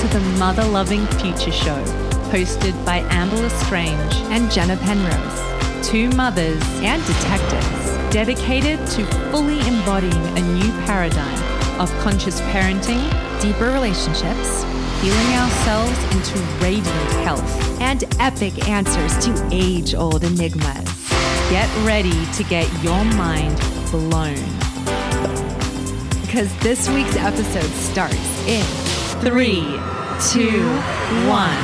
to the Mother Loving Future Show, hosted by Amber Lestrange and Jenna Penrose, two mothers and detectives dedicated to fully embodying a new paradigm of conscious parenting, deeper relationships, healing ourselves into radiant health, and epic answers to age old enigmas. Get ready to get your mind blown. Because this week's episode starts in three, two, one.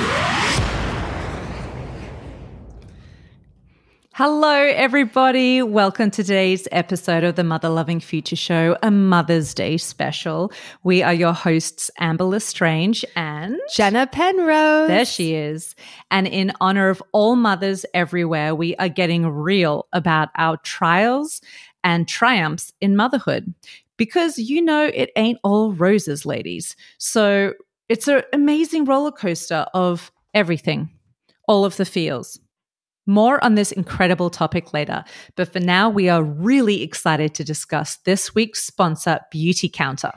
Hello, everybody. Welcome to today's episode of the Mother Loving Future Show, a Mother's Day special. We are your hosts, Amber Lestrange and Jenna Penrose. There she is. And in honor of all mothers everywhere, we are getting real about our trials and triumphs in motherhood because you know it ain't all roses, ladies. So it's an amazing roller coaster of everything, all of the feels. More on this incredible topic later, but for now, we are really excited to discuss this week's sponsor, Beautycounter.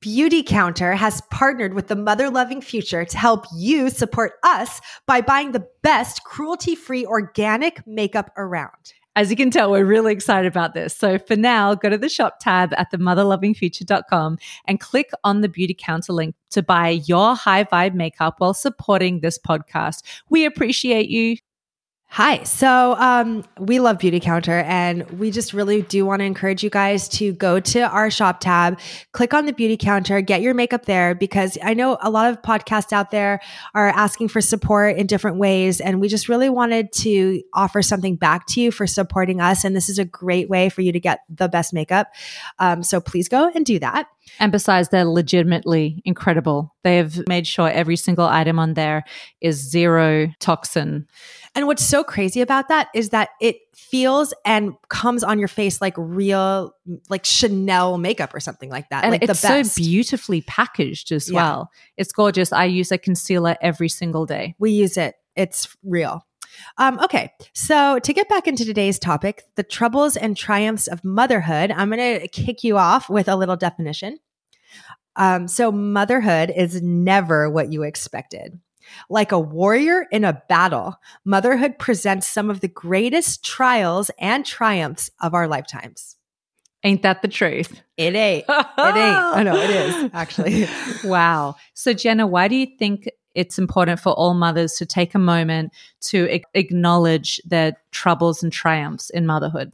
Beauty Counter has partnered with the Mother Loving Future to help you support us by buying the best cruelty free organic makeup around. As you can tell, we're really excited about this. So for now, go to the shop tab at themotherlovingfuture.com and click on the Beautycounter link to buy your high vibe makeup while supporting this podcast. We appreciate you. Hi. So um, we love Beautycounter, and we just really do want to encourage you guys to go to our shop tab, click on the Beautycounter, get your makeup there because I know a lot of podcasts out there are asking for support in different ways. And we just really wanted to offer something back to you for supporting us. And this is a great way for you to get the best makeup. Um, so please go and do that. And besides, they're legitimately incredible. They have made sure every single item on there is zero toxin. And what's so crazy about that is that it feels and comes on your face like real, like Chanel makeup or something like that. And like it's so beautifully packaged as yeah. well. It's gorgeous. I use a concealer every single day. We use it. It's real. Um, okay, so to get back into today's topic, the troubles and triumphs of motherhood, I'm going to kick you off with a little definition. Um, so, motherhood is never what you expected. Like a warrior in a battle, motherhood presents some of the greatest trials and triumphs of our lifetimes. Ain't that the truth? It ain't. It ain't. I know it is, actually. wow. So, Jenna, why do you think it's important for all mothers to take a moment to acknowledge their troubles and triumphs in motherhood?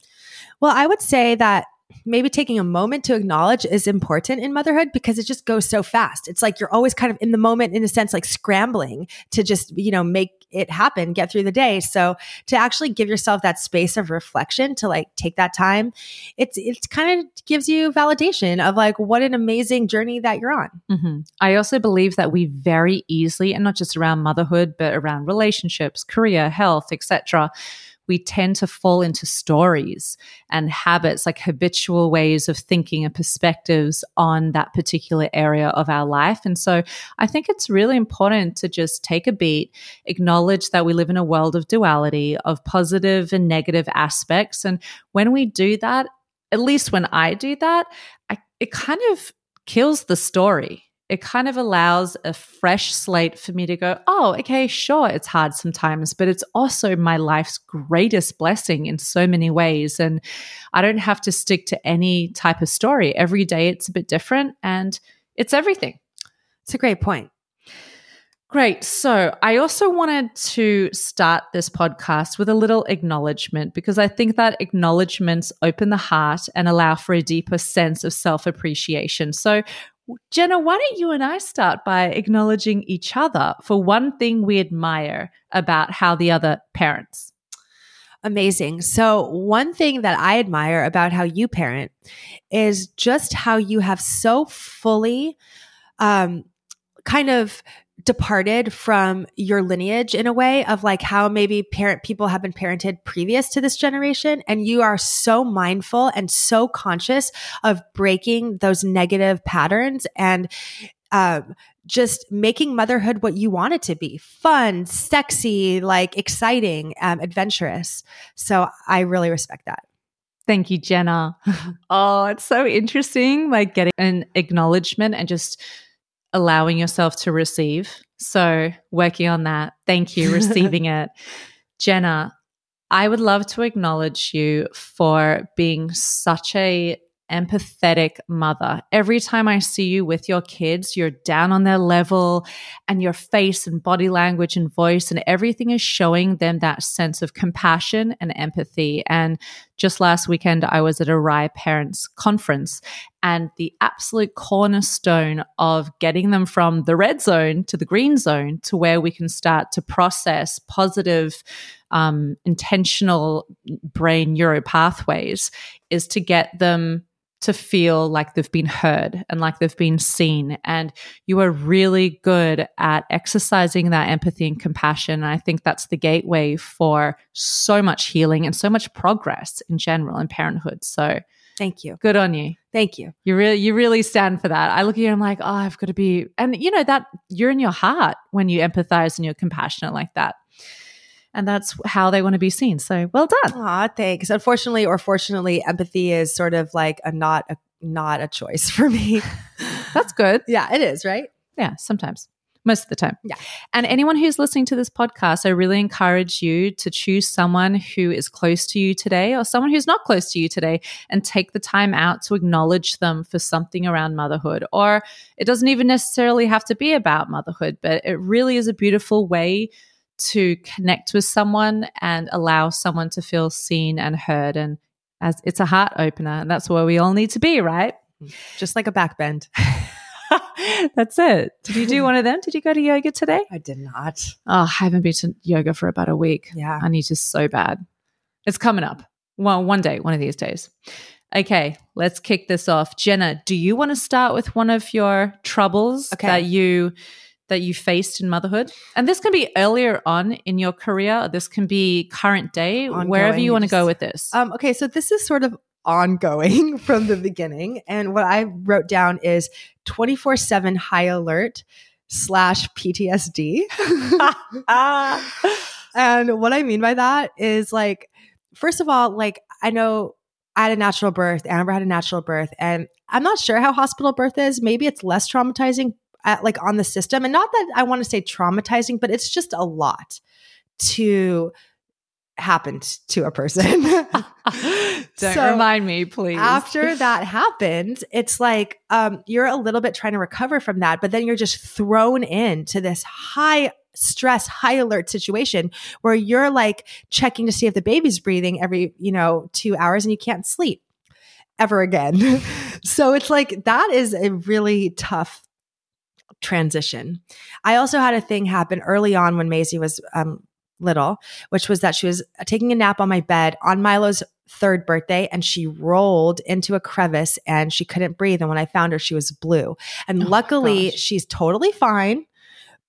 Well, I would say that maybe taking a moment to acknowledge is important in motherhood because it just goes so fast. It's like you're always kind of in the moment, in a sense, like scrambling to just, you know, make it happen, get through the day. So to actually give yourself that space of reflection to like take that time, it's, it kind of gives you validation of like what an amazing journey that you're on. Mm-hmm. I also believe that we very easily, and not just around motherhood, but around relationships, career, health, etc., we tend to fall into stories and habits, like habitual ways of thinking and perspectives on that particular area of our life. And so I think it's really important to just take a beat, acknowledge that we live in a world of duality, of positive and negative aspects. And when we do that, at least when I do that, I, it kind of kills the story it kind of allows a fresh slate for me to go, oh, okay, sure, it's hard sometimes, but it's also my life's greatest blessing in so many ways. And I don't have to stick to any type of story. Every day it's a bit different and it's everything. It's a great point. Great. So, I also wanted to start this podcast with a little acknowledgement because I think that acknowledgements open the heart and allow for a deeper sense of self appreciation. So, Jenna, why don't you and I start by acknowledging each other for one thing we admire about how the other parents? Amazing. So, one thing that I admire about how you parent is just how you have so fully um, kind of departed from your lineage in a way of like how maybe parent people have been parented previous to this generation. And you are so mindful and so conscious of breaking those negative patterns and um, just making motherhood what you want it to be fun sexy like exciting um, adventurous. So i really respect that. Thank you, Jenna. oh, it's so interesting, like getting an acknowledgement and just allowing yourself to receive. So, working on that. Thank you, receiving it. Jenna, I would love to acknowledge you for being such a empathetic mother. Every time I see you with your kids, you're down on their level and your face and body language and voice and everything is showing them that sense of compassion and empathy. And just last weekend, I was at a Rye Parents conference and the absolute cornerstone of getting them from the red zone to the green zone to where we can start to process positive um, intentional brain neuro pathways is to get them to feel like they've been heard and like they've been seen. And you are really good at exercising that empathy and compassion. And I think that's the gateway for so much healing and so much progress in general in parenthood. So thank you. Good on you. Thank you. You really you really stand for that. I look at you and I'm like, oh, I've got to be and you know that you're in your heart when you empathize and you're compassionate like that and that's how they want to be seen. So well done. Aw, thanks. Unfortunately, or fortunately, empathy is sort of like a not a not a choice for me. that's good. Yeah, it is, right? Yeah, sometimes. Most of the time. Yeah. And anyone who's listening to this podcast, I really encourage you to choose someone who is close to you today or someone who's not close to you today and take the time out to acknowledge them for something around motherhood. Or it doesn't even necessarily have to be about motherhood, but it really is a beautiful way to connect with someone and allow someone to feel seen and heard. And as it's a heart opener, and that's where we all need to be, right? Mm. Just like a back bend. that's it. Did you do one of them? Did you go to yoga today? I did not. Oh, I haven't been to yoga for about a week. Yeah. I need to so bad. It's coming up. Well, one day, one of these days. Okay, let's kick this off. Jenna, do you want to start with one of your troubles okay. that you that you faced in motherhood? And this can be earlier on in your career, this can be current day, Ongoing, wherever you want to go with this. Um, okay, so this is sort of ongoing from the beginning. And what I wrote down is 24 7 high alert slash PTSD. and what I mean by that is like, first of all, like, I know I had a natural birth, Amber had a natural birth, and I'm not sure how hospital birth is. Maybe it's less traumatizing, at, like on the system. And not that I want to say traumatizing, but it's just a lot to happen to a person. Don't so remind me, please. After that happens, it's like um, you're a little bit trying to recover from that, but then you're just thrown into this high stress, high alert situation where you're like checking to see if the baby's breathing every, you know, two hours and you can't sleep ever again. so it's like that is a really tough transition. I also had a thing happen early on when Maisie was um, little, which was that she was taking a nap on my bed on Milo's third birthday and she rolled into a crevice and she couldn't breathe. And when I found her, she was blue. And oh luckily, she's totally fine.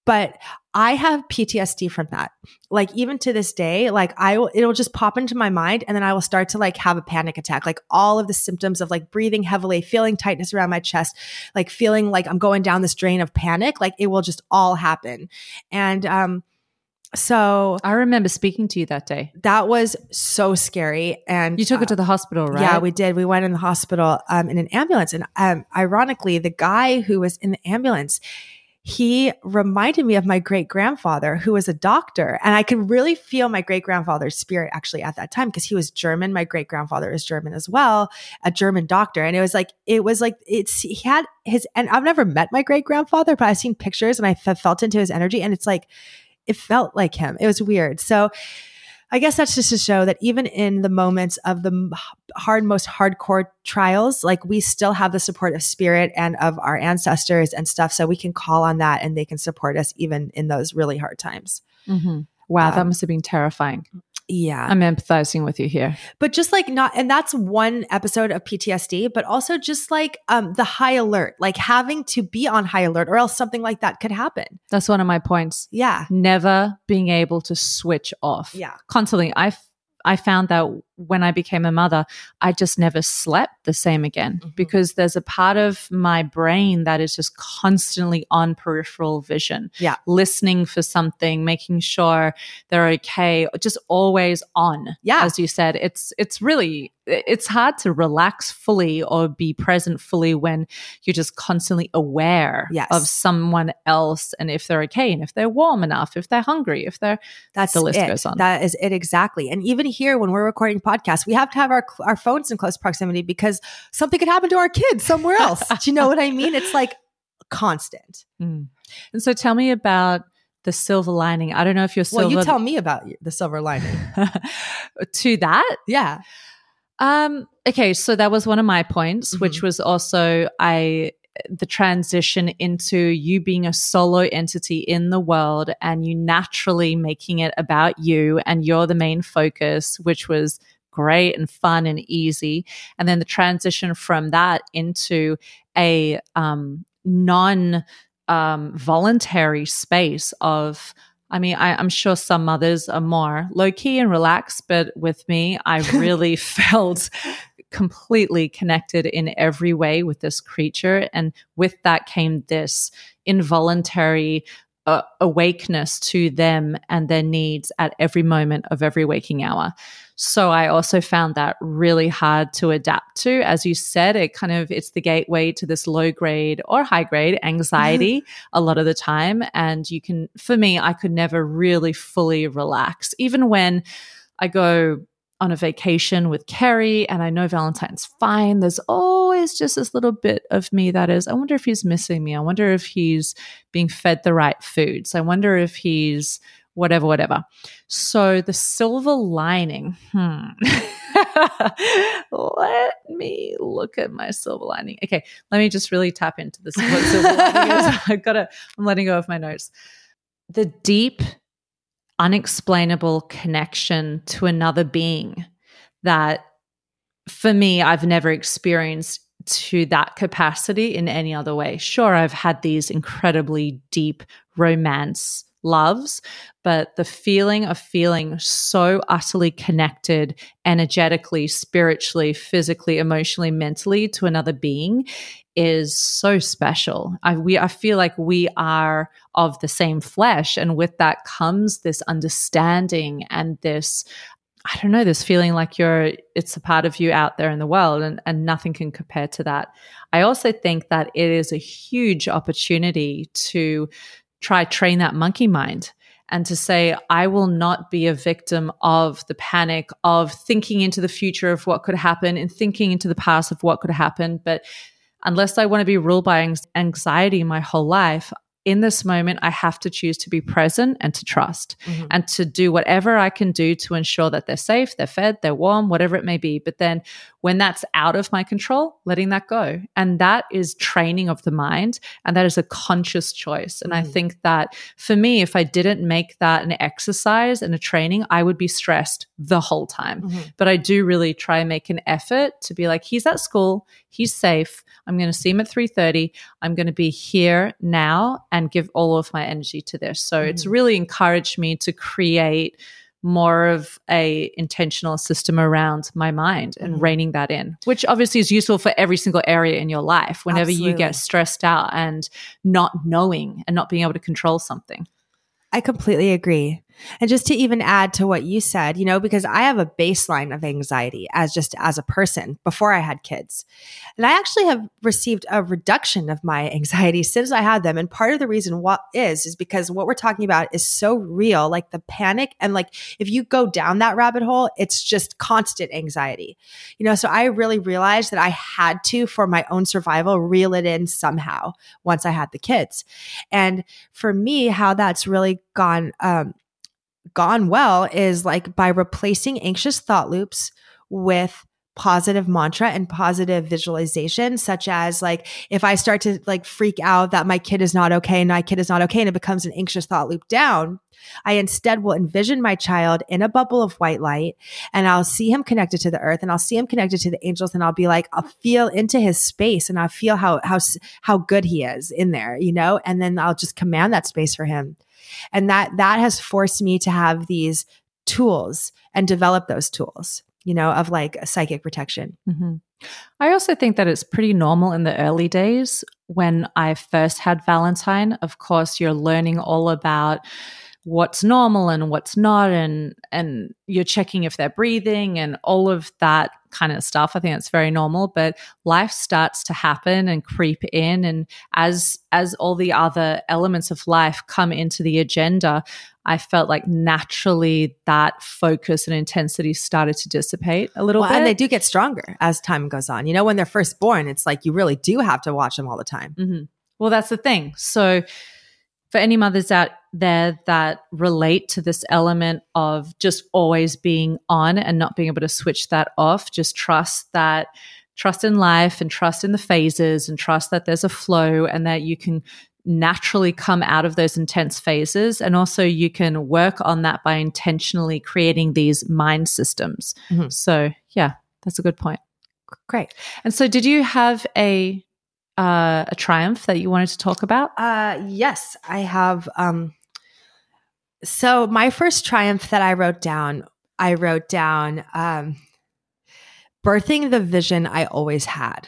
But I have PTSD from that. Like even to this day, like I will, it'll just pop into my mind and then I will start to like have a panic attack. Like all of the symptoms of like breathing heavily, feeling tightness around my chest, like feeling like I'm going down this drain of panic, like it will just all happen. And, um, so I remember speaking to you that day. That was so scary. And you took uh, it to the hospital, right? Yeah, we did. We went in the hospital um, in an ambulance. And um, ironically, the guy who was in the ambulance, he reminded me of my great grandfather who was a doctor. And I could really feel my great grandfather's spirit actually at that time because he was German. My great grandfather is German as well, a German doctor. And it was like, it was like, it's, he had his, and I've never met my great grandfather, but I've seen pictures and I felt into his energy. And it's like, it felt like him. It was weird. So, I guess that's just to show that even in the moments of the hard, most hardcore trials, like we still have the support of spirit and of our ancestors and stuff. So we can call on that and they can support us even in those really hard times. Mm-hmm. Wow, um, that must have been terrifying. Yeah. I'm empathizing with you here. But just like not and that's one episode of PTSD, but also just like um the high alert, like having to be on high alert or else something like that could happen. That's one of my points. Yeah. Never being able to switch off. Yeah. Constantly. I I found that when I became a mother, I just never slept the same again mm-hmm. because there's a part of my brain that is just constantly on peripheral vision. Yeah. Listening for something, making sure they're okay, just always on. Yeah. As you said, it's it's really it's hard to relax fully or be present fully when you're just constantly aware yes. of someone else and if they're okay and if they're warm enough, if they're hungry, if they're that's the list it. goes on. That is it exactly. And even here when we're recording podcasts, we have to have our our phones in close proximity because something could happen to our kids somewhere else. Do you know what I mean? It's like constant. Mm. And so tell me about the silver lining. I don't know if you're silver. Well, you tell me about the silver lining. to that? Yeah. Um, okay, so that was one of my points, Mhm. which was also I the transition into you being a solo entity in the world and you naturally making it about you and you're the main focus, which was great and fun and easy. And then the transition from that into a um, non um, voluntary space of I mean, I, am sure some mothers are more low key and relaxed, but with me, I really felt completely connected in every way with this creature. And with that came this involuntary uh, awakeness to them and their needs at every moment of every waking hour. So I also found that really hard to adapt to. As you said, it kind of it's the gateway to this low grade or high grade anxiety a lot of the time. And you can for me, I could never really fully relax. Even when I go on a vacation with Carrie, and I know Valentine's fine. There's always just this little bit of me that is, I wonder if he's missing me. I wonder if he's being fed the right foods. I wonder if he's whatever, whatever. So the silver lining, hmm. let me look at my silver lining. Okay, let me just really tap into this. What silver lining is. I've got to, I'm letting go of my notes. The deep, unexplainable connection to another being that for me, I've never experienced to that capacity in any other way. Sure, I've had these incredibly deep romance loves, but the feeling of feeling so utterly connected energetically, spiritually, physically, emotionally, mentally to another being is so special. I we I feel like we are of the same flesh and with that comes this understanding and this I don't know, this feeling like you're, it's a part of you out there in the world and, and nothing can compare to that. I also think that it is a huge opportunity to try train that monkey mind and to say, I will not be a victim of the panic of thinking into the future of what could happen and thinking into the past of what could happen. But unless I want to be ruled by anxiety my whole life, in this moment, I have to choose to be present and to trust mm-hmm. and to do whatever I can do to ensure that they're safe, they're fed, they're warm, whatever it may be. But then when that's out of my control, letting that go. And that is training of the mind. And that is a conscious choice. And mm-hmm. I think that for me, if I didn't make that an exercise and a training, I would be stressed the whole time. Mm-hmm. But I do really try and make an effort to be like, he's at school, he's safe. I'm going to see him at 3:30. I'm going to be here now and give all of my energy to this. So mm-hmm. it's really encouraged me to create more of a intentional system around my mind and mm-hmm. reining that in which obviously is useful for every single area in your life whenever Absolutely. you get stressed out and not knowing and not being able to control something I completely agree. And just to even add to what you said, you know, because I have a baseline of anxiety as just as a person before I had kids. And I actually have received a reduction of my anxiety since I had them. And part of the reason what is is because what we're talking about is so real, like the panic and like if you go down that rabbit hole, it's just constant anxiety. You know, so I really realized that I had to for my own survival reel it in somehow once I had the kids. And for me how that's really gone um, gone well is like by replacing anxious thought loops with positive mantra and positive visualization such as like if i start to like freak out that my kid is not okay and my kid is not okay and it becomes an anxious thought loop down i instead will envision my child in a bubble of white light and i'll see him connected to the earth and i'll see him connected to the angels and i'll be like i'll feel into his space and i'll feel how how how good he is in there you know? And then i'll just command that space for him and that that has forced me to have these tools and develop those tools you know, of like psychic protection. Mm-hmm. I also think that it's pretty normal in the early days when I first had Valentine. Of course, you're learning all about what's normal and what's not and and you're checking if they're breathing and all of that kind of stuff. I think it's very normal but life starts to happen and creep in and as as all the other elements of life come into the agenda i felt like naturally that focus and intensity started to dissipate a little well, bit and they do get stronger as time goes on. You know when they're first born it's like you really do have to watch them all the time. Mm-hmm. well that's the thing. So for any mothers out there that relate to this element of just always being on and not being able to switch that off, just trust that trust in life and trust in the phases and trust that there's a flow and that you can naturally come out of those intense phases. And also, you can work on that by intentionally creating these mind systems. Mm-hmm. So, yeah, that's a good point. Great. And so, did you have a uh, a triumph that you wanted to talk about? Uh, yes, I have. Um, so my first triumph that I wrote down, I wrote down um, birthing the vision I always had.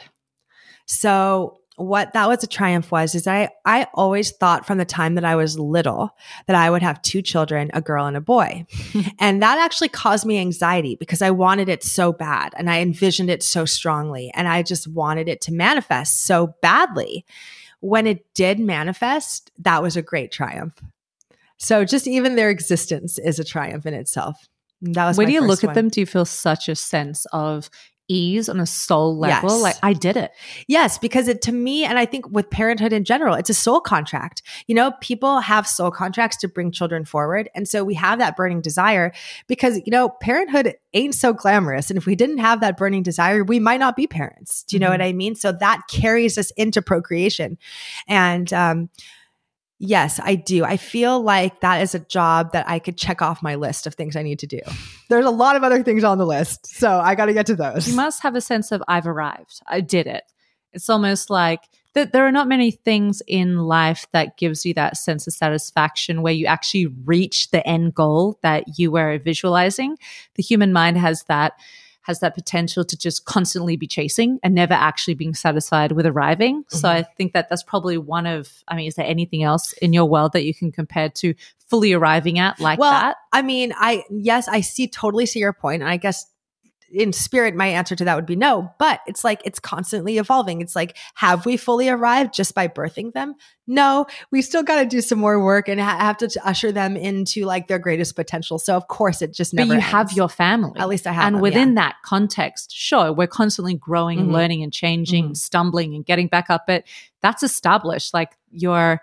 So what that was a triumph was is I I always thought from the time that I was little that I would have two children, a girl and a boy. and that actually caused me anxiety because I wanted it so bad and I envisioned it so strongly and I just wanted it to manifest so badly. When it did manifest, that was a great triumph. So just even their existence is a triumph in itself. That was when you look one. at them, do you feel such a sense of ease on a soul level yes. like i did it. Yes because it to me and i think with parenthood in general it's a soul contract. You know people have soul contracts to bring children forward and so we have that burning desire because you know parenthood ain't so glamorous and if we didn't have that burning desire we might not be parents. Do you mm-hmm. know what i mean? So that carries us into procreation. And um Yes, I do. I feel like that is a job that I could check off my list of things I need to do. There's a lot of other things on the list, so I got to get to those. You must have a sense of I've arrived. I did it. It's almost like that there are not many things in life that gives you that sense of satisfaction where you actually reach the end goal that you were visualizing. The human mind has that has that potential to just constantly be chasing and never actually being satisfied with arriving. Mm-hmm. So I think that that's probably one of, I mean, is there anything else in your world that you can compare to fully arriving at like well, that? I mean, I, yes, I see, totally see your point. point, And I guess in spirit, my answer to that would be no. But it's like it's constantly evolving. It's like, have we fully arrived just by birthing them? No, we still got to do some more work and ha- have to usher them into like their greatest potential. So of course, it just never. But you ends. have your family. At least I have. And them, within yeah. that context, sure, we're constantly growing, mm-hmm. learning, and changing, mm-hmm. stumbling, and getting back up. But that's established. Like your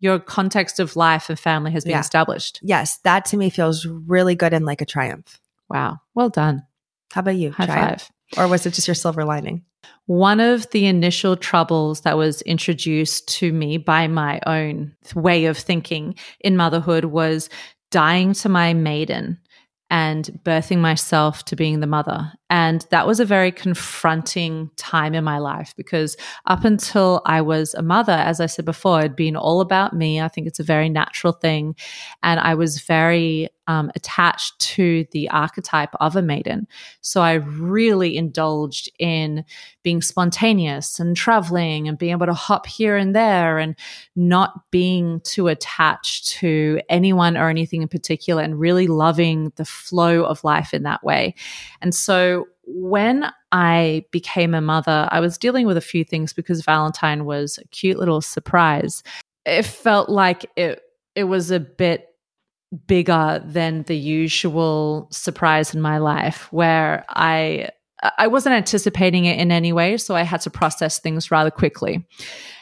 your context of life and family has been yeah. established. Yes, that to me feels really good and like a triumph. Wow, well done. How about you? High Try five. It? Or was it just your silver lining? One of the initial troubles that was introduced to me by my own way of thinking in motherhood was dying to my maiden and birthing myself to being the mother. And that was a very confronting time in my life because up until I was a mother, as I said before, it'd been all about me. I think it's a very natural thing. And I was very um, attached to the archetype of a maiden. So I really indulged in being spontaneous and traveling and being able to hop here and there and not being too attached to anyone or anything in particular and really loving the flow of life in that way. And so when I became a mother, I was dealing with a few things because Valentine was a cute little surprise. It felt like it it was a bit bigger than the usual surprise in my life where I I wasn't anticipating it in any way, so I had to process things rather quickly.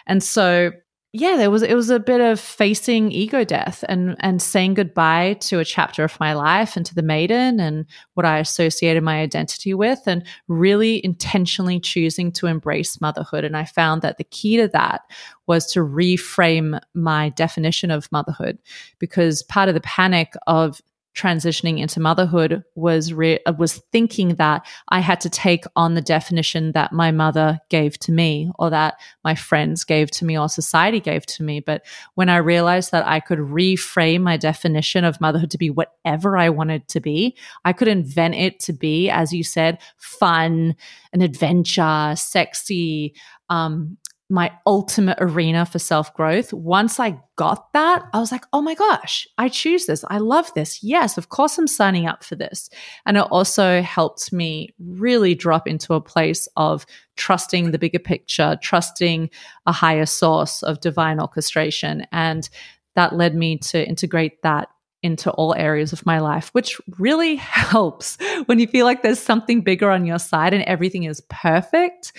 And so yeah, there was it was a bit of facing ego death and and saying goodbye to a chapter of my life and to the maiden and what I associated my identity with and really intentionally choosing to embrace motherhood. And I found that the key to that was to reframe my definition of motherhood because part of the panic of transitioning into motherhood was re- uh, was thinking that I had to take on the definition that my mother gave to me or that my friends gave to me or society gave to me. But when I realized that I could reframe my definition of motherhood to be whatever I wanted to be I could invent it to be as you said fun an adventure sexy um, my ultimate arena for self growth. Once I got that, I was like, oh my gosh, I choose this. I love this. Yes, of course I'm signing up for this. And it also helped me really drop into a place of trusting the bigger picture, trusting a higher source of divine orchestration. And that led me to integrate that into all areas of my life, which really helps when you feel like there's something bigger on your side and everything is perfect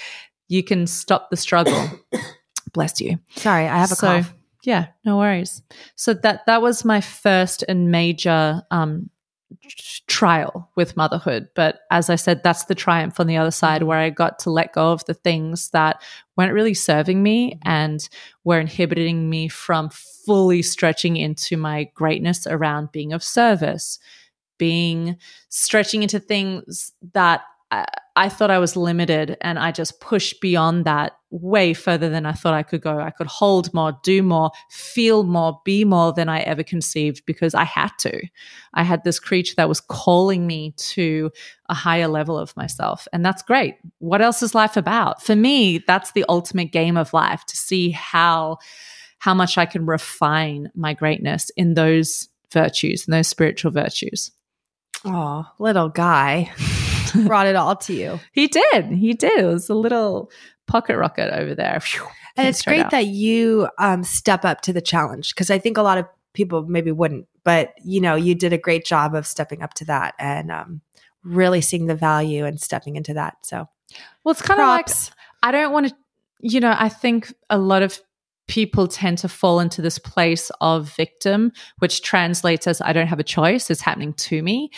you can stop the struggle. Bless you. Sorry, I have a so, cough. Yeah, no worries. So that that was my first and major um, trial with motherhood. But as I said, that's the triumph on the other side where I got to let go of the things that weren't really serving me and were inhibiting me from fully stretching into my greatness around being of service, being stretching into things that I, thought I was limited and I just pushed beyond that way further than I thought I could go. I could hold more, do more, feel more, be more than I ever conceived because I had to. I had this creature that was calling me to a higher level of myself. And that's great. What else is life about? For me, that's the ultimate game of life to see how how much I can refine my greatness in those virtues, in those spiritual virtues. Oh, little guy. brought it all to you. he did. He did. It was a little pocket rocket over there. and it's great out. that you um, step up to the challenge because I think a lot of people maybe wouldn't, but you know, you did a great job of stepping up to that and um, really seeing the value and stepping into that. So, well, it's kind of like I don't want to, you know, I think a lot of people tend to fall into this place of victim, which translates as I don't have a choice, it's happening to me.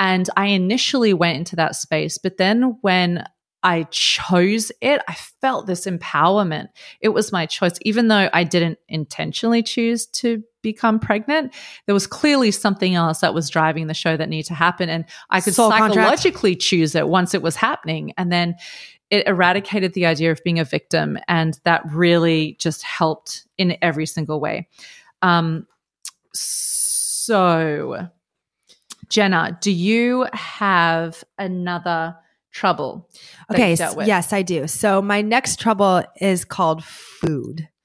And I initially went into that space, but then when I chose it, I felt this empowerment. It was my choice, even though I didn't intentionally choose to become pregnant. There was clearly something else that was driving the show that needed to happen. And I could Soul psychologically contract. choose it once it was happening. And then it eradicated the idea of being a victim. And that really just helped in every single way. Um, so, Jenna, do you have another trouble? Okay. yes, I do. So, my next trouble is called food.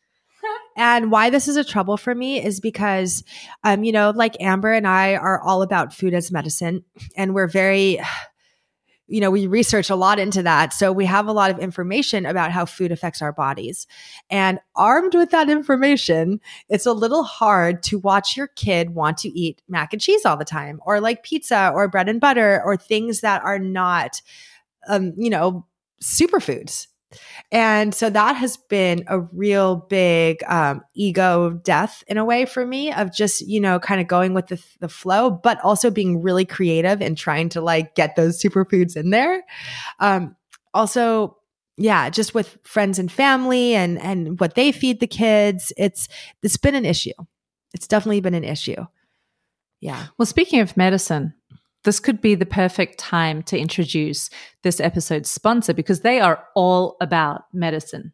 And why this is a trouble for me is because, um, you know, like Amber and I are all about food as medicine, and we're very you know, we research a lot into that. So we have a lot of information about how food affects our bodies. And armed with that information, it's a little hard to watch your kid want to eat mac and cheese all the time or like pizza or bread and butter or things that are not, um, you know, superfoods. And so that has been a real big um, ego death in a way for me of just, you know, kind of going with the, the flow, but also being really creative and trying to like get those superfoods in there. Um, also, yeah, just with friends and family and and what they feed the kids, it's it's been an issue. It's definitely been an issue. Yeah. Well, speaking of medicine, this could be the perfect time to introduce this episode's sponsor because they are all about medicine.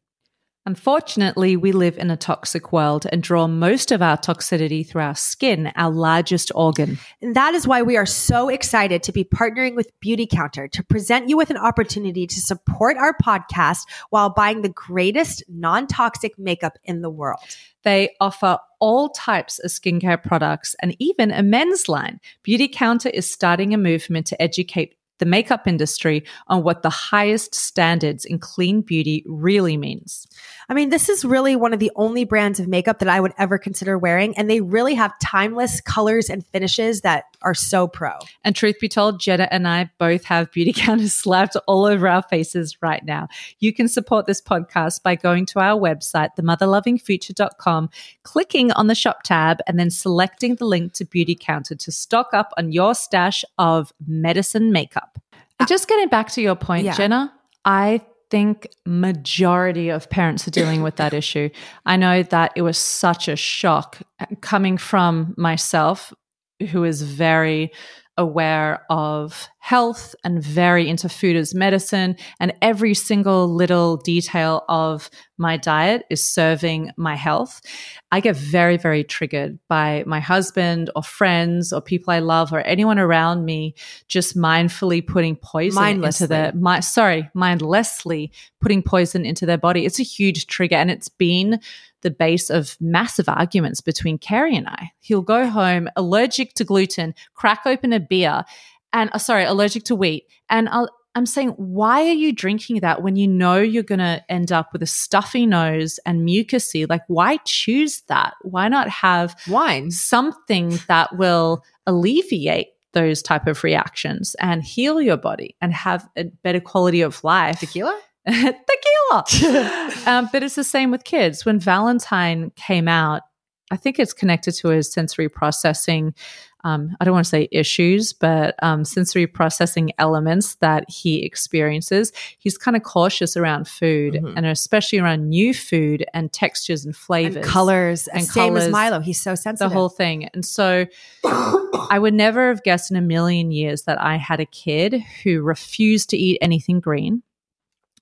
Unfortunately, we live in a toxic world and draw most of our toxicity through our skin, our largest organ. And that is why we are so excited to be partnering with Beautycounter to present you with an opportunity to support our podcast while buying the greatest non toxic makeup in the world. They offer all types of skincare products and even a men's line. Beautycounter is starting a movement to educate the makeup industry on what the highest standards in clean beauty really means. I mean, this is really one of the only brands of makeup that I would ever consider wearing. And they really have timeless colors and finishes that are so pro. And truth be told, Jenna and I both have beauty Beautycounter slapped all over our faces right now. You can support this podcast by going to our website, themotherlovingfuture.com, clicking on the shop tab, and then selecting the link to Beauty Beautycounter to stock up on your stash of medicine makeup. And just getting back to your point, yeah. Jenna, I think majority of parents are dealing with that issue. I know that it was such a shock uh, coming from myself who is very aware of health and very into food as medicine. And every single little detail of my diet is serving my health. I get very, very triggered by my husband or friends or people I love or anyone around me just mindfully putting poison into their my sorry, mindlessly putting poison into their body. It's a huge trigger and it's been the base of massive arguments between Carrie and I. He'll go home allergic to gluten, crack open a beer, and uh, sorry, allergic to wheat. And I'll, I'm saying, why are you drinking that when you know you're going to end up with a stuffy nose and mucusy? Like, why choose that? Why not have wine, something that will alleviate those type of reactions and heal your body and have a better quality of life? Tequila? tequila. um, but it's the same with kids. When Valentine came out, I think it's connected to his sensory processing. Um, I don't want to say issues, but um, sensory processing elements that he experiences. He's kind of cautious around food mm-hmm. and especially around new food and textures and flavors, and colors. And same colors, as Milo, he's so sensitive. The whole thing. And so I would never have guessed in a million years that I had a kid who refused to eat anything green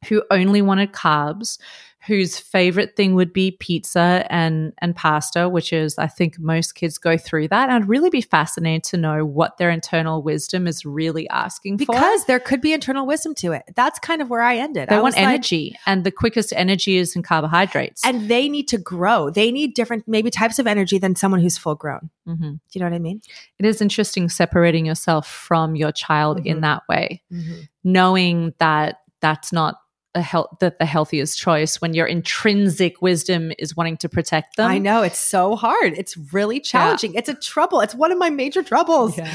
who only wanted carbs, whose favorite thing would be pizza and and pasta, which is I think most kids go through that. And I'd really be fascinated to know what their internal wisdom is really asking because for. Because there could be internal wisdom to it. That's kind of where I ended. They I want energy, like, and the quickest energy is in carbohydrates. And they need to grow. They need different maybe types of energy than someone who's full grown. Mm-hmm. Do you know what I mean? It is interesting separating yourself from your child mm-hmm. in that way, mm-hmm. knowing that that's not a health that the healthiest choice when your intrinsic wisdom is wanting to protect them. I know it's so hard. It's really challenging. Yeah. It's a trouble. It's one of my major troubles. Yeah.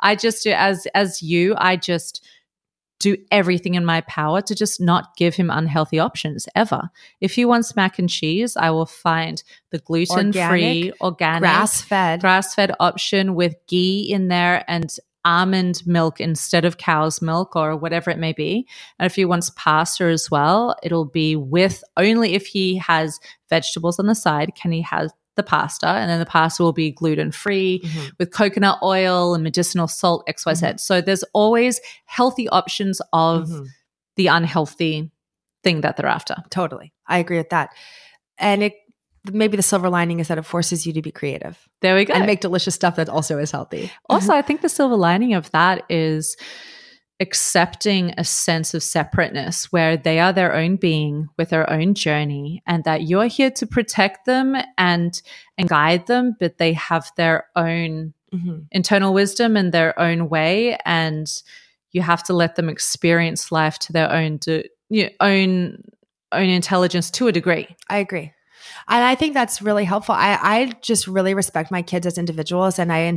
I just as as you, I just do everything in my power to just not give him unhealthy options ever. If he wants mac and cheese, I will find the gluten free, organic, organic grass fed, grass fed option with ghee in there and almond milk instead of cow's milk or whatever it may be. And if he wants pasta as well, it'll be with only if he has vegetables on the side can he have the pasta and then the pasta will be gluten free mm-hmm. with coconut oil and medicinal salt xyz mm-hmm. so there's always healthy options of mm-hmm. the unhealthy thing that they're after totally i agree with that and it maybe the silver lining is that it forces you to be creative. There we go. And make delicious stuff that also is healthy. Also, I think the silver lining of that is accepting a sense of separateness where they are their own being with their own journey and that you're here to protect them and and guide them but they have their own mm-hmm. internal wisdom and their own way and you have to let them experience life to their own do, you know, own own intelligence to a degree. I agree. And I think that's really helpful. I, I just really respect my kids as individuals and I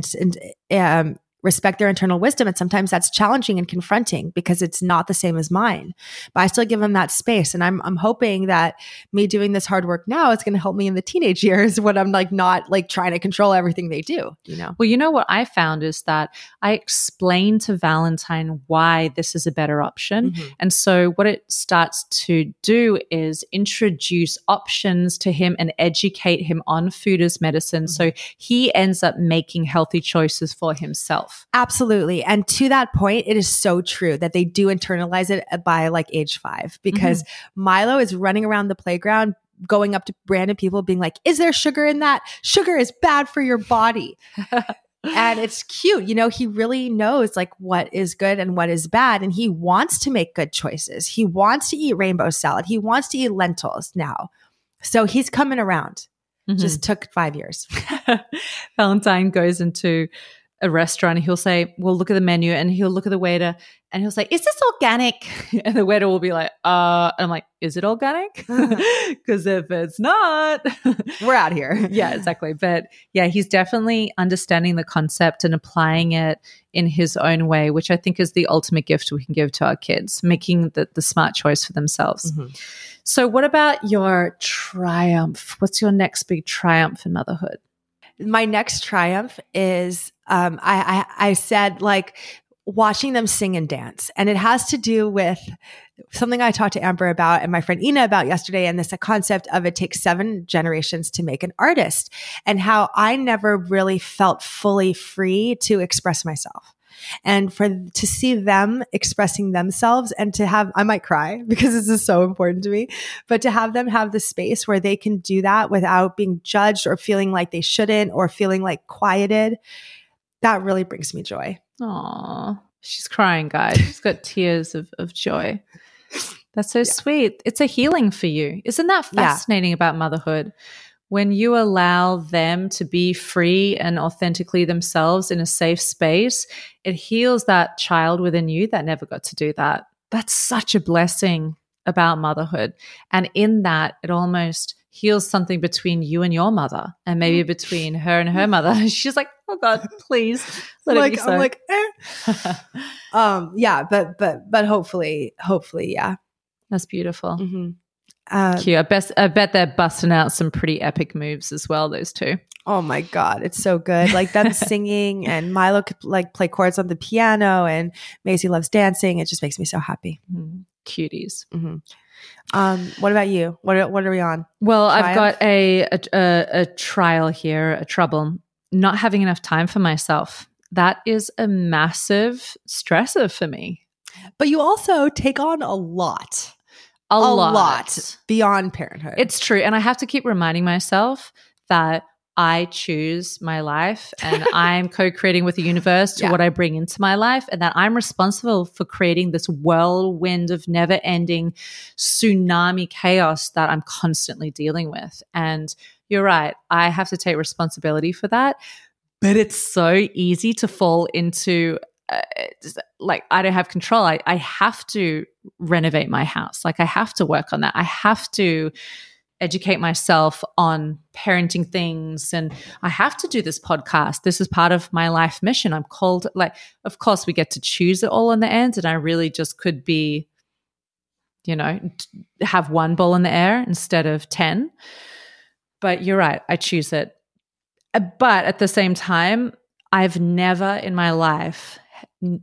um, respect their internal wisdom. And sometimes that's challenging and confronting because it's not the same as mine. But I still give them that space. And I'm I'm hoping that me doing this hard work now is going to help me in the teenage years when I'm like not like trying to control everything they do. You know. Well, you know what I found is that I explained to Valentine why this is a better option. Mm-hmm. And so what it starts to do is introduce options to him and educate him on food as medicine. Mm-hmm. So he ends up making healthy choices for himself. Absolutely. And to that point, it is so true that they do internalize it by like age five because mm-hmm. Milo is running around the playground going up to random people being like, Is there sugar in that? Sugar is bad for your body. and it's cute. You know, he really knows like what is good and what is bad. And he wants to make good choices. He wants to eat rainbow salad. He wants to eat lentils now. So he's coming around. Mm-hmm. Just took five years. Valentine goes into a restaurant, he'll say, "Well, look at the menu," and he'll look at the waiter, and he'll say, "Is this organic?" And the waiter will be like, "Uh," and I'm like, "Is it organic?" Because if it's not, we're out here. yeah, exactly. But yeah, he's definitely understanding the concept and applying it in his own way, which I think is the ultimate gift we can give to our kids, making the, the smart choice for themselves. Mm-hmm. So, what about your triumph? What's your next big triumph in motherhood? My next triumph is um, I, I, I said like watching them sing and dance. And it has to do with something I talked to Amber about and my friend Ina about yesterday. And this a concept of it takes seven generations to make an artist and how I never really felt fully free to express myself and for to see them expressing themselves and to have I might cry because this is so important to me, but to have them have the space where they can do that without being judged or feeling like they shouldn't or feeling like quieted, that really brings me joy. Aw, she's crying, guys. She's got tears of, of joy. That's so yeah. sweet. It's a healing for you. Isn't that fascinating yeah. about motherhood? When you allow them to be free and authentically themselves in a safe space, it heals that child within you that never got to do that. That's such a blessing about motherhood. And in that, it almost heals something between you and your mother, and maybe mm. between her and her mother. She's like, "Oh God, please let like, it be so." I'm like, eh. um, yeah, but but but hopefully, hopefully, yeah, that's beautiful. Mm-hmm. Um, Cute. I bet, I bet they're busting out some pretty epic moves as well, those two. Oh my God. It's so good. Like them singing and Milo could like play chords on the piano and Maisie loves dancing. It just makes me so happy. Mm-hmm. Cuties. Mm-hmm. Um, what about you? What are, what are we on? Well, Triumph? I've got a, a, a, a trial here, a trouble, not having enough time for myself. That is a massive stressor for me. But you also take on a lot a, a lot. lot beyond parenthood. It's true. And I have to keep reminding myself that I choose my life and I'm co creating with the universe to yeah. what I bring into my life, and that I'm responsible for creating this whirlwind of never ending tsunami chaos that I'm constantly dealing with. And you're right, I have to take responsibility for that. But it's so easy to fall into uh, like I don't have control. I, I have to renovate my house. Like I have to work on that. I have to educate myself on parenting things and I have to do this podcast. This is part of my life mission. I'm called like of course we get to choose it all in the end and I really just could be you know have one ball in the air instead of 10. But you're right, I choose it. Uh, but at the same time, I've never in my life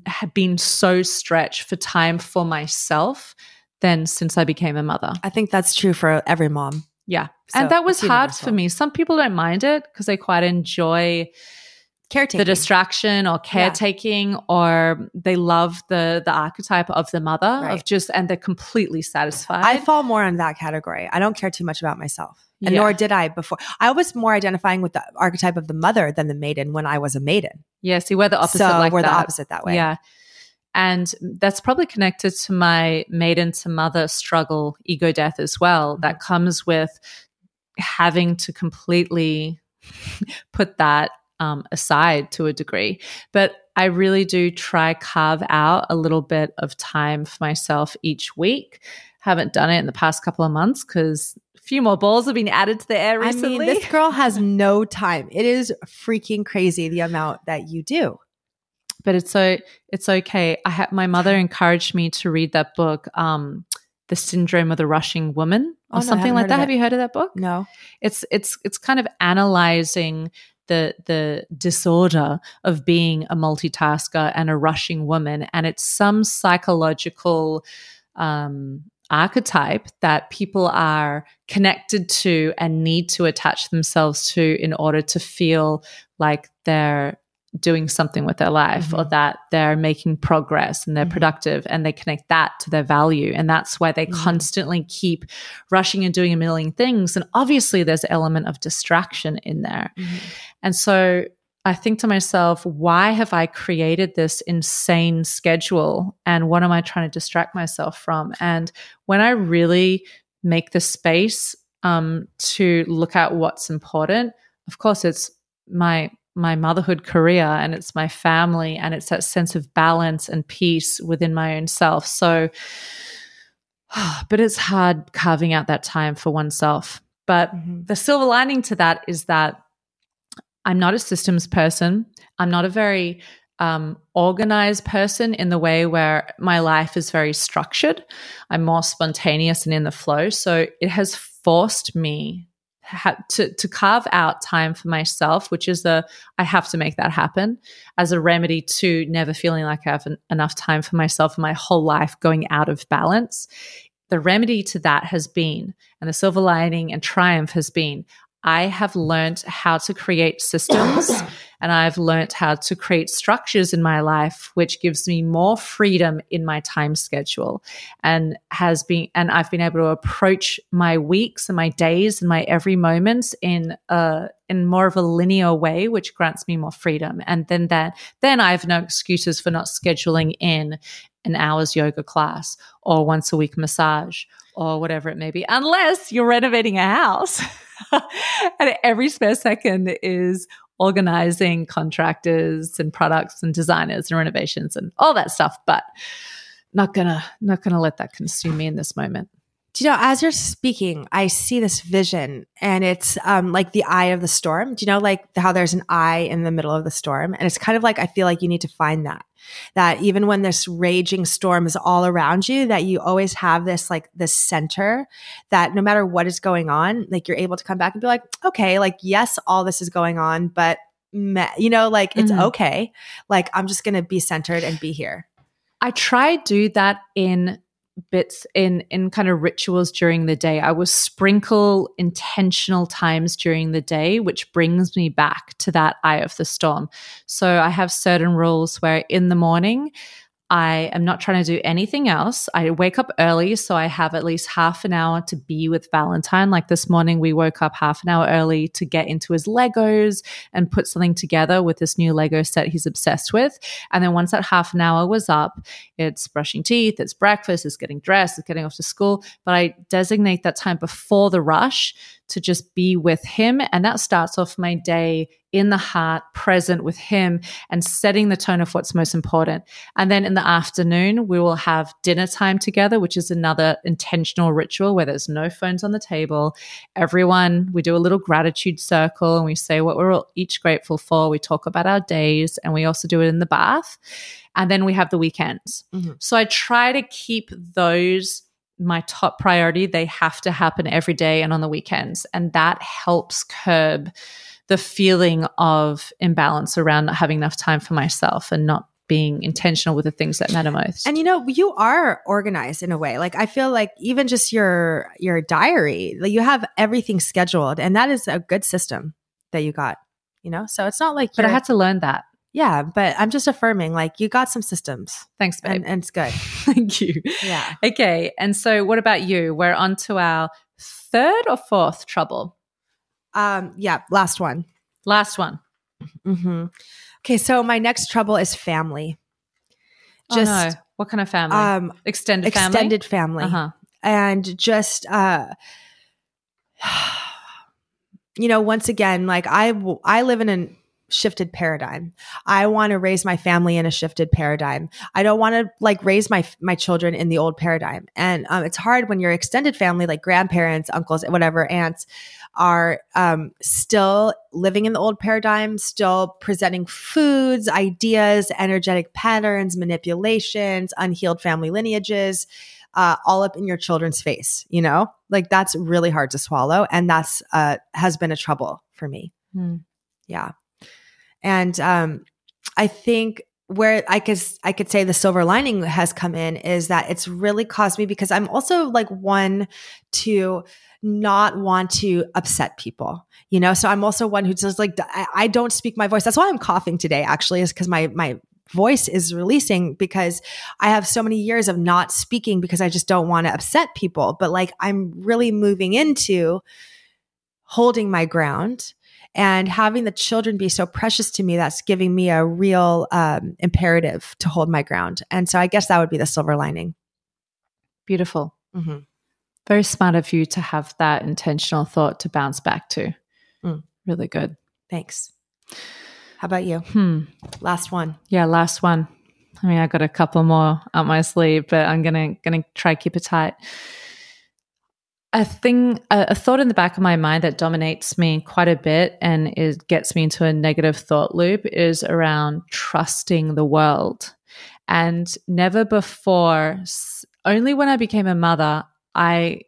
have been so stretched for time for myself than since I became a mother. I think that's true for every mom. Yeah. So and that was hard universal. for me. Some people don't mind it because they quite enjoy caretaking. the distraction or caretaking yeah. or they love the the archetype of the mother right. of just and they're completely satisfied. I fall more in that category. I don't care too much about myself. And yeah. nor did I before. I was more identifying with the archetype of the mother than the maiden when I was a maiden. Yeah, see, we're the opposite. So like we're that. the opposite that way. Yeah, and that's probably connected to my maiden to mother struggle, ego death as well. Mm-hmm. That comes with having to completely put that um, aside to a degree. But I really do try carve out a little bit of time for myself each week. Haven't done it in the past couple of months because few more balls have been added to the air recently. I mean, this girl has no time. It is freaking crazy the amount that you do. But it's so it's okay. I had my mother encouraged me to read that book, um, The Syndrome of the Rushing Woman, or oh, no, something like that. Have you heard of that book? No. It's it's it's kind of analyzing the the disorder of being a multitasker and a rushing woman, and it's some psychological um, archetype that people are connected to and need to attach themselves to in order to feel like they're doing something with their life mm-hmm. or that they're making progress and they're mm-hmm. productive and they connect that to their value and that's why they mm-hmm. constantly keep rushing and doing a million things and obviously there's an element of distraction in there mm-hmm. and so I think to myself, why have I created this insane schedule? And what am I trying to distract myself from? And when I really make the space um, to look at what's important, of course, it's my my motherhood career and it's my family and it's that sense of balance and peace within my own self. So, but it's hard carving out that time for oneself. But mm-hmm. the silver lining to that is that I'm not a systems person. I'm not a very um, organized person in the way where my life is very structured. I'm more spontaneous and in the flow. So it has forced me to to carve out time for myself, which is the I have to make that happen as a remedy to never feeling like I have an, enough time for myself my whole life going out of balance. The remedy to that has been, and the silver lining and triumph has been, I have learned how to create systems and I've learned how to create structures in my life, which gives me more freedom in my time schedule and has been, and I've been able to approach my weeks and my days and my every moments in a, in more of a linear way, which grants me more freedom. And then that, then I have no excuses for not scheduling in an hour's yoga class or once a week massage or whatever it may be, unless you're renovating a house. and every spare second is organizing contractors and products and designers and renovations and all that stuff but not gonna not gonna let that consume me in this moment do you know as you're speaking i see this vision and it's um, like the eye of the storm. Do you know like how there's an eye in the middle of the storm? And it's kind of like i feel like you need to find that that even when this raging storm is all around you that you always have this like this center that no matter what is going on like you're able to come back and be like okay like yes all this is going on but meh, you know like it's mm-hmm. okay. Like i'm just going to be centered and be here. I try do that in bits in in kind of rituals during the day. I will sprinkle intentional times during the day, which brings me back to that eye of the storm. So I have certain rules where in the morning I am not trying to do anything else. I wake up early, so I have at least half an hour to be with Valentine. Like this morning, we woke up half an hour early to get into his Legos and put something together with this new Lego set he's obsessed with. And then once that half an hour was up, it's brushing teeth, it's breakfast, it's getting dressed, it's getting off to school. But I designate that time before the rush to just be with him. And that starts off my day in the heart, present with him and setting the tone of what's most important. And then in the afternoon, we will have dinner time together, which is another intentional ritual where there's no phones on the table. Everyone, we do a little gratitude circle and we say what we're each grateful for. We talk about our days and we also do it in the bath. And then we have the weekends. Mm-hmm. So I try to keep those my top priority. They have to happen every day and on the weekends. And that helps curb the feeling of imbalance around not having enough time for myself and not being intentional with the things that matter most. And you know, you are organized in a way. Like I feel like even just your your diary, like you have everything scheduled and that is a good system that you got, you know? So it's not like But I had to learn that. Yeah, but I'm just affirming like you got some systems. Thanks, babe. And, and it's good. Thank you. Yeah. Okay. And so what about you? We're on to our third or fourth trouble. Um, yeah, last one. Last one. Mm-hmm. Okay, so my next trouble is family. Just oh, no. what kind of family? Um, extended family. Extended family. Uh-huh. And just uh you know, once again, like I I live in an shifted paradigm. I want to raise my family in a shifted paradigm. I don't want to like raise my my children in the old paradigm. And um, it's hard when your extended family, like grandparents, uncles, whatever, aunts, are um, still living in the old paradigm, still presenting foods, ideas, energetic patterns, manipulations, unhealed family lineages. Uh, all up in your children's face, you know, like that's really hard to swallow, and that's uh, has been a trouble for me. Mm. Yeah. And um, I think where I could I could say the silver lining has come in is that it's really caused me because I'm also like one to not want to upset people, you know. So I'm also one who just like I, I don't speak my voice. That's why I'm coughing today. Actually, is because my my voice is releasing because I have so many years of not speaking because I just don't want to upset people. But like I'm really moving into holding my ground and having the children be so precious to me that's giving me a real um, imperative to hold my ground. And so i guess that would be the silver lining. Beautiful. Mm-hmm. very smart of you to have that intentional thought to bounce back to. Mm. really good. Thanks. How about you? Hmm. last one. Yeah last one. I mean i got a couple more up my sleeve but i'm gonna gonna try keep it tight a thing a, a, thought in the back of my mind that dominates me quite a bit and it gets me into a negative thought loop is around trusting the world. And never before only when i became a mother i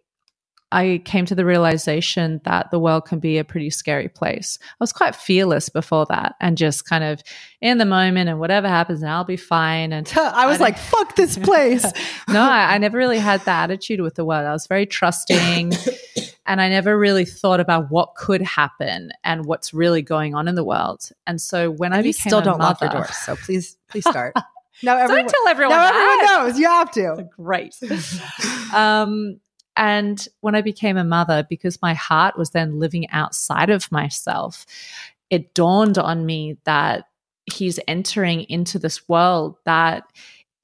I came to the realization that the world can be a pretty scary place. I was quite fearless before that and just kind of in the moment and whatever happens and I'll be fine. And I was I like, fuck this place. no, I, I never really had that attitude with the world. I was very trusting and I never really thought about what could happen and what's really going on in the world. And so when and I became still don't mother, lock your doors, so please, please start. No, everyone, Don't tell everyone. Now everyone knows. You have to. Great. um, and when I became a mother, because my heart was then living outside of myself, it dawned on me that he's entering into this world that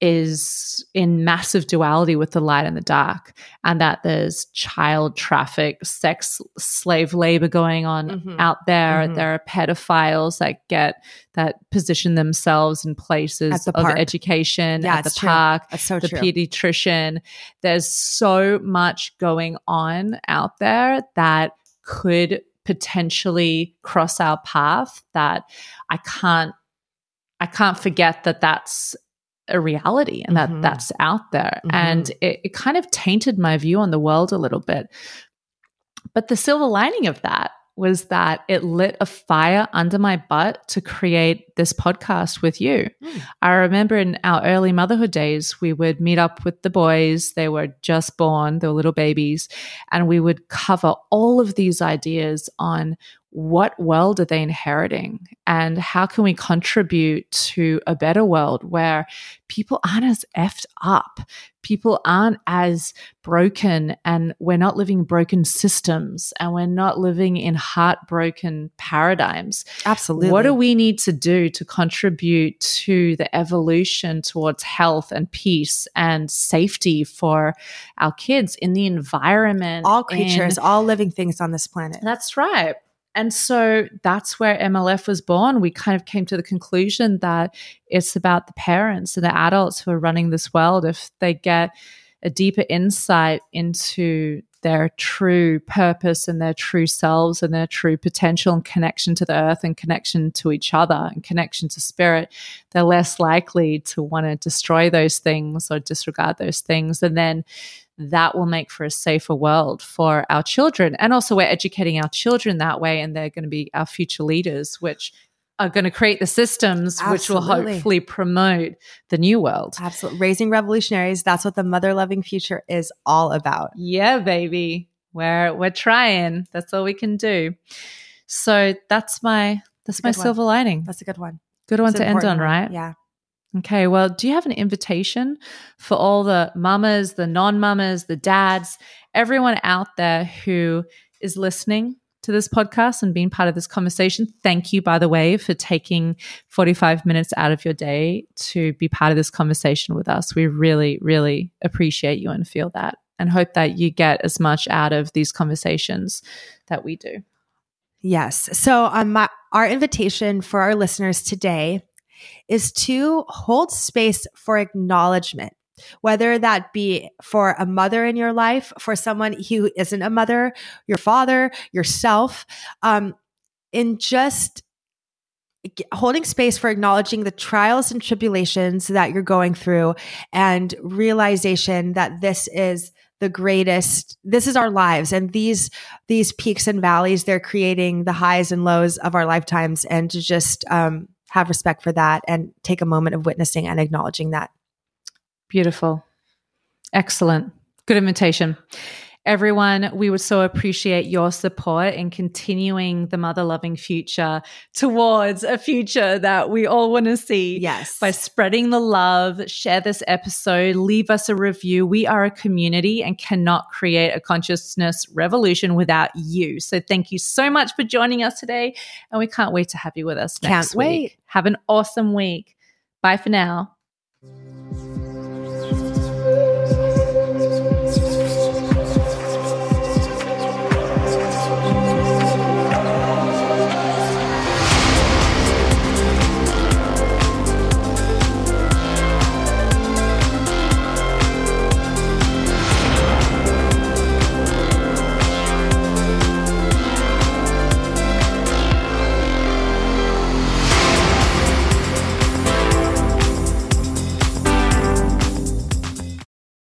is in massive duality with the light and the dark, and that there's child traffic, sex slave labor going on mm-hmm. out there. Mm-hmm. There are pedophiles that get that position themselves in places of education yeah, at the true. park, That's so the true. pediatrician. There's so much going on out there that could potentially cross our path that I can't I can't forget that that's a reality and that mm-hmm. that's out there. Mm-hmm. And it, it kind of tainted my view on the world a little bit. But the silver lining of that was that it lit a fire under my butt to create this podcast with you. Mm. I remember in our early motherhood days, we would meet up with the boys. They were just born, they were little babies, and we would cover all of these ideas on what world are they inheriting? And how can we contribute to a better world where people aren't as effed up? People aren't as broken and we're not living broken systems and we're not living in heartbroken paradigms. Absolutely what do we need to do to contribute to the evolution towards health and peace and safety for our kids in the environment all creatures all living things on this planet. That's right and so that's where MLF was born. We kind of came to the conclusion that it's about the parents and the adults who are running this world. If they get a deeper insight into their true purpose and their true selves and their true potential and connection to the earth and connection to each other and connection to spirit, they're less likely to want to destroy those things or disregard those things. And then that will make for a safer world for our children. And also, we're educating our children that way, and they're going to be our future leaders, which are going to create the systems Absolutely. which will hopefully promote the new world. Absolutely. Raising revolutionaries. That's what the mother loving future is all about. Yeah, baby. We're we're trying. That's all we can do. So that's my that's my silver lining. That's a good one. Good one to end on, right? Yeah. Okay, well, do you have an invitation for all the mamas, the non mamas, the dads, everyone out there who is listening to this podcast and being part of this conversation? Thank you, by the way, for taking 45 minutes out of your day to be part of this conversation with us. We really, really appreciate you and feel that and hope that you get as much out of these conversations that we do. Yes. So, um, my, our invitation for our listeners today is to hold space for acknowledgement whether that be for a mother in your life, for someone who isn't a mother, your father, yourself, um, in just holding space for acknowledging the trials and tribulations that you're going through and realization that this is the greatest this is our lives. And these these peaks and valleys they're creating the highs and lows of our lifetimes and to just um, have respect for that and take a moment of witnessing and acknowledging that. Beautiful. Excellent. Good invitation. Everyone, we would so appreciate your support in continuing the mother loving future towards a future that we all want to see. Yes. By spreading the love, share this episode, leave us a review. We are a community and cannot create a consciousness revolution without you. So thank you so much for joining us today. And we can't wait to have you with us next can't week. Wait. Have an awesome week. Bye for now.